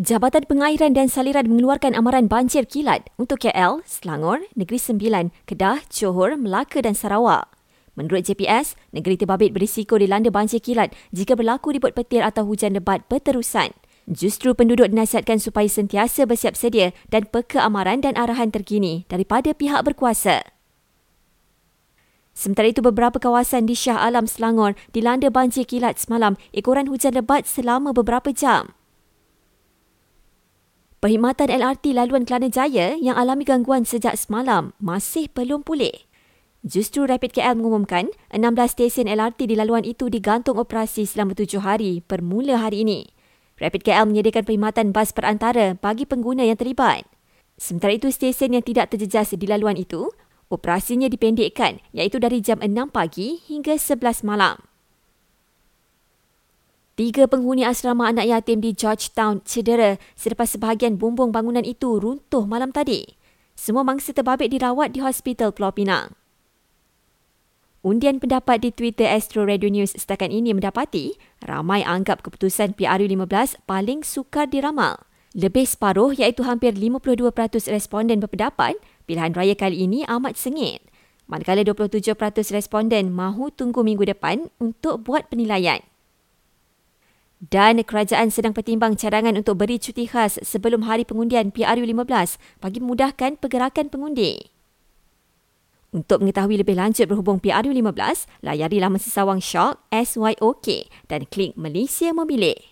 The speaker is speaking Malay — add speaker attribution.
Speaker 1: Jabatan Pengairan dan Saliran mengeluarkan amaran banjir kilat untuk KL, Selangor, Negeri Sembilan, Kedah, Johor, Melaka dan Sarawak. Menurut JPS, negeri terbabit berisiko dilanda banjir kilat jika berlaku ribut petir atau hujan lebat berterusan. Justru penduduk dinasihatkan supaya sentiasa bersiap sedia dan peka amaran dan arahan terkini daripada pihak berkuasa. Sementara itu, beberapa kawasan di Shah Alam, Selangor dilanda banjir kilat semalam ekoran hujan lebat selama beberapa jam. Perkhidmatan LRT laluan Kelana Jaya yang alami gangguan sejak semalam masih belum pulih. Justru Rapid KL mengumumkan 16 stesen LRT di laluan itu digantung operasi selama tujuh hari bermula hari ini. Rapid KL menyediakan perkhidmatan bas perantara bagi pengguna yang terlibat. Sementara itu, stesen yang tidak terjejas di laluan itu, operasinya dipendekkan iaitu dari jam 6 pagi hingga 11 malam. Tiga penghuni asrama anak yatim di Georgetown cedera selepas sebahagian bumbung bangunan itu runtuh malam tadi. Semua mangsa terbabit dirawat di Hospital Pulau Pinang. Undian pendapat di Twitter Astro Radio News setakat ini mendapati ramai anggap keputusan PRU15 paling sukar diramal. Lebih separuh iaitu hampir 52% responden berpendapat pilihan raya kali ini amat sengit. Manakala 27% responden mahu tunggu minggu depan untuk buat penilaian dan kerajaan sedang pertimbang cadangan untuk beri cuti khas sebelum hari pengundian PRU15 bagi memudahkan pergerakan pengundi. Untuk mengetahui lebih lanjut berhubung PRU15, layari laman sesawang Shock SYOK dan klik Malaysia Memilih.